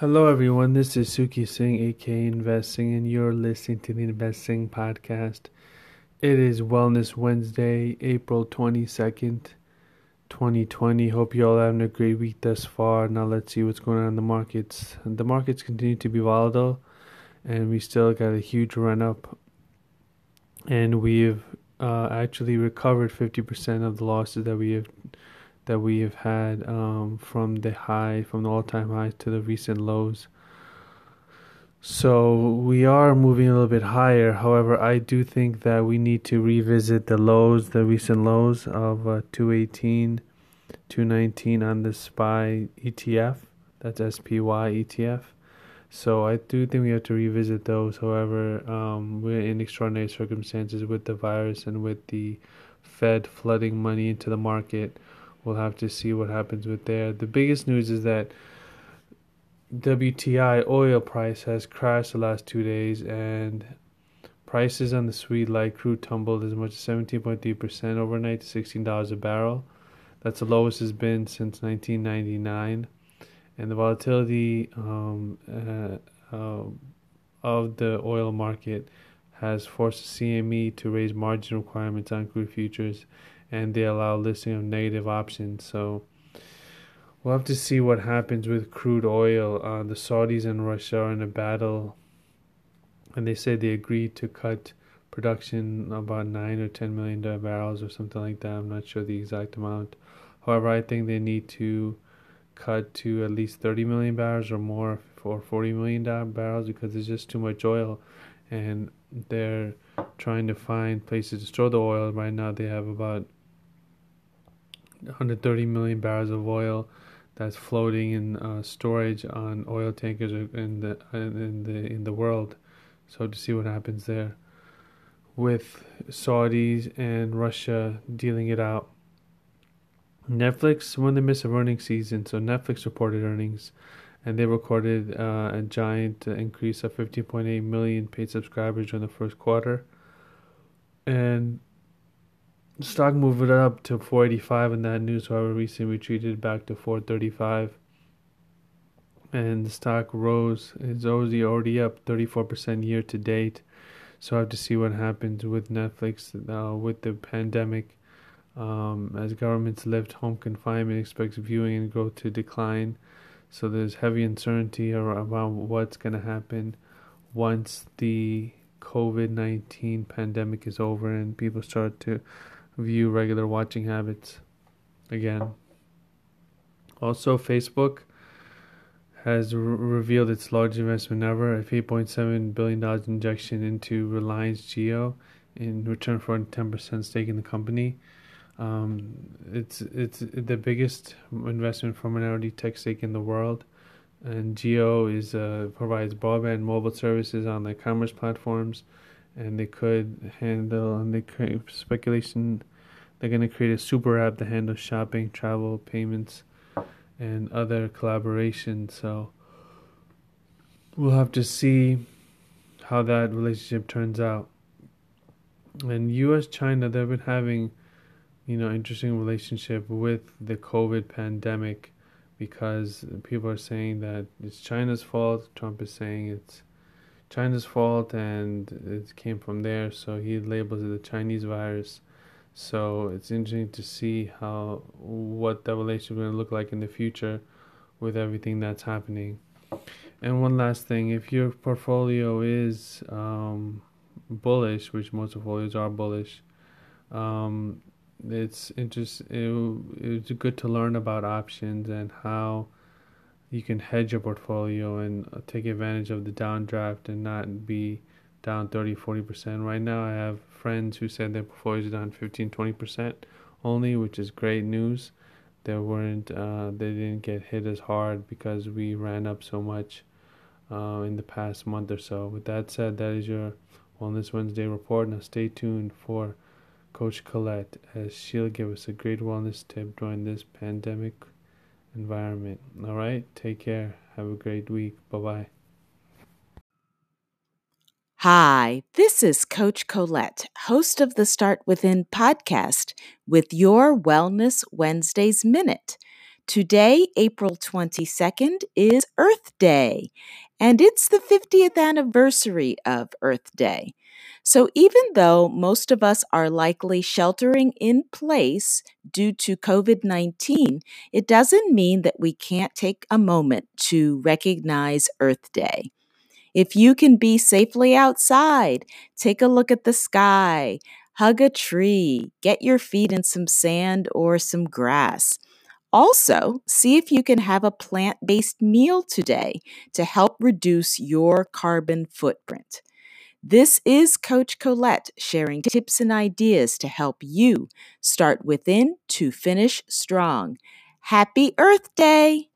Hello, everyone. This is Suki Singh, aka Investing, and you're listening to the Investing Podcast. It is Wellness Wednesday, April 22nd, 2020. Hope you all having a great week thus far. Now, let's see what's going on in the markets. The markets continue to be volatile, and we still got a huge run up, and we've uh, actually recovered 50% of the losses that we have that we have had um, from the high, from the all-time highs to the recent lows. So we are moving a little bit higher. However, I do think that we need to revisit the lows, the recent lows of uh, 218, 219 on the SPY ETF. That's SPY ETF. So I do think we have to revisit those. However, um, we're in extraordinary circumstances with the virus and with the Fed flooding money into the market we'll have to see what happens with there. The biggest news is that WTI oil price has crashed the last two days, and prices on the sweet light crude tumbled as much as 17.3% overnight to $16 a barrel. That's the lowest it's been since 1999. And the volatility um, uh, uh, of the oil market has forced the CME to raise margin requirements on crude futures and they allow listing of negative options. So we'll have to see what happens with crude oil. Uh, the Saudis and Russia are in a battle, and they say they agreed to cut production about nine or ten million barrels or something like that. I'm not sure the exact amount. However, I think they need to cut to at least 30 million barrels or more for 40 million barrels because there's just too much oil and they're trying to find places to store the oil right now they have about 130 million barrels of oil that's floating in uh, storage on oil tankers in the in the in the world. So to see what happens there, with Saudis and Russia dealing it out. Netflix, when they miss a earnings season, so Netflix reported earnings, and they recorded uh, a giant increase of 15.8 million paid subscribers during the first quarter, and stock moved up to 485 in that news, however, recently retreated back to 435. And the stock rose. It's already already up 34% year to date. So I have to see what happens with Netflix uh, with the pandemic. Um, as governments lift home confinement, expects viewing and growth to decline. So there's heavy uncertainty around what's going to happen once the COVID 19 pandemic is over and people start to view regular watching habits again. Also, Facebook has re- revealed its largest investment ever, a $8.7 billion injection into Reliance Jio in return for a 10% stake in the company. Um, it's it's the biggest investment for minority tech stake in the world, and Jio is uh, provides broadband mobile services on the commerce platforms and they could handle and they create speculation they're going to create a super app to handle shopping, travel, payments, and other collaboration. So we'll have to see how that relationship turns out. And U.S. China, they've been having, you know, interesting relationship with the COVID pandemic because people are saying that it's China's fault. Trump is saying it's China's fault and it came from there, so he labels it the Chinese virus. So it's interesting to see how what that relationship is going to look like in the future with everything that's happening. And one last thing, if your portfolio is um, bullish, which most portfolios are bullish, um, it's interest. It, it's good to learn about options and how you can hedge your portfolio and uh, take advantage of the downdraft and not be down 30 40% right now i have friends who said their portfolios are down 15 20% only which is great news. They weren't uh, they didn't get hit as hard because we ran up so much uh, in the past month or so. With that said that is your wellness wednesday report. Now stay tuned for coach colette as she'll give us a great wellness tip during this pandemic environment. All right, take care. Have a great week. Bye bye. Hi, this is Coach Colette, host of the Start Within podcast, with your Wellness Wednesdays Minute. Today, April 22nd, is Earth Day, and it's the 50th anniversary of Earth Day. So, even though most of us are likely sheltering in place due to COVID 19, it doesn't mean that we can't take a moment to recognize Earth Day. If you can be safely outside, take a look at the sky, hug a tree, get your feet in some sand or some grass. Also, see if you can have a plant based meal today to help reduce your carbon footprint. This is Coach Colette sharing tips and ideas to help you start within to finish strong. Happy Earth Day!